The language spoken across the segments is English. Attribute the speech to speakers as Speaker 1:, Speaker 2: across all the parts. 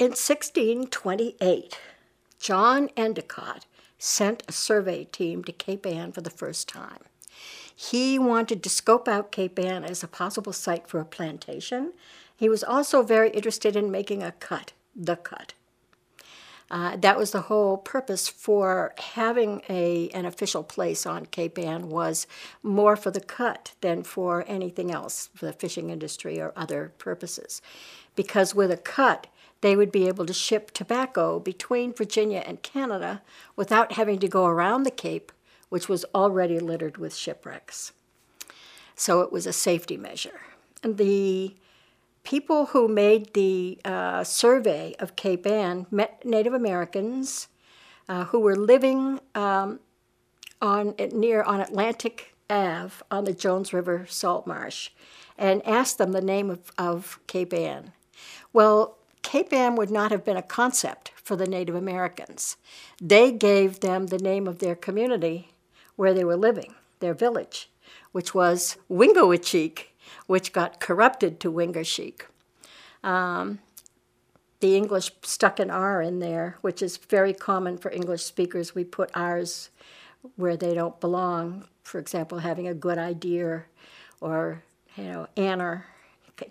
Speaker 1: In 1628, John Endicott sent a survey team to Cape Ann for the first time. He wanted to scope out Cape Ann as a possible site for a plantation. He was also very interested in making a cut, the cut. Uh, that was the whole purpose for having a, an official place on Cape Ann was more for the cut than for anything else, for the fishing industry or other purposes. Because with a cut, they would be able to ship tobacco between Virginia and Canada without having to go around the Cape, which was already littered with shipwrecks. So it was a safety measure. And the people who made the uh, survey of Cape Ann met Native Americans uh, who were living um, on near on Atlantic Ave on the Jones River salt marsh, and asked them the name of, of Cape Ann. Well, Cape would not have been a concept for the Native Americans. They gave them the name of their community where they were living, their village, which was Wingowitcheek, which got corrupted to Wingersheek. Um, the English stuck an R in there, which is very common for English speakers. We put R's where they don't belong. For example, having a good idea or, you know, Anna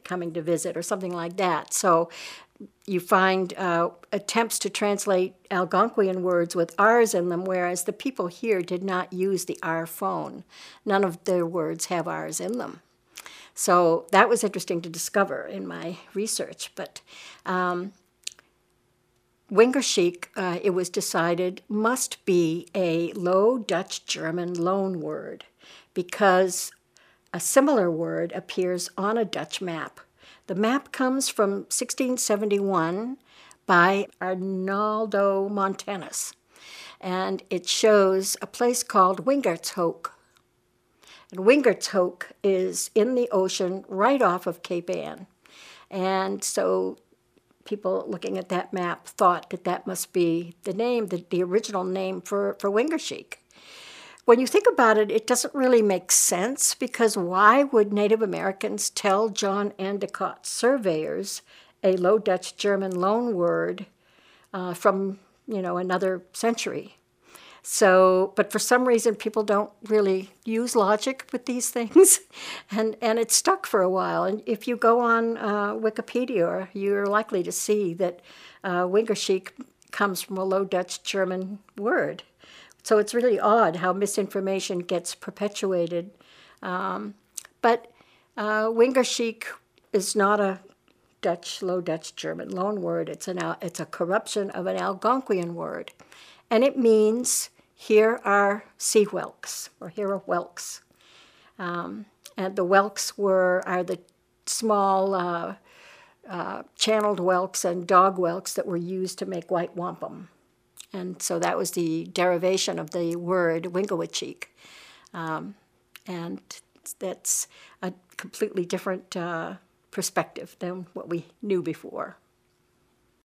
Speaker 1: coming to visit or something like that. So you find uh, attempts to translate Algonquian words with R's in them, whereas the people here did not use the R phone. None of their words have R's in them. So that was interesting to discover in my research. But um, uh, it was decided, must be a Low Dutch German loan word because a similar word appears on a Dutch map. The map comes from 1671 by Arnaldo Montanus, and it shows a place called Wingertshoek and Wingertshoek is in the ocean right off of Cape Ann. And so people looking at that map thought that that must be the name, the, the original name for, for Wingersheek. When you think about it, it doesn't really make sense because why would Native Americans tell John Endicott surveyors a Low Dutch German loan word uh, from you know another century? So, but for some reason, people don't really use logic with these things, and and it stuck for a while. And if you go on uh, Wikipedia, you're likely to see that uh, comes from a Low Dutch German word. So it's really odd how misinformation gets perpetuated. Um, but uh, is not a Dutch, Low Dutch German loan word. It's an it's a corruption of an Algonquian word and it means here are sea whelks, or here are whelks. Um, and the whelks were are the small uh, uh, channeled whelks and dog whelks that were used to make white wampum. And so that was the derivation of the word Wingowitcheek. Um, and that's a completely different uh, perspective than what we knew before.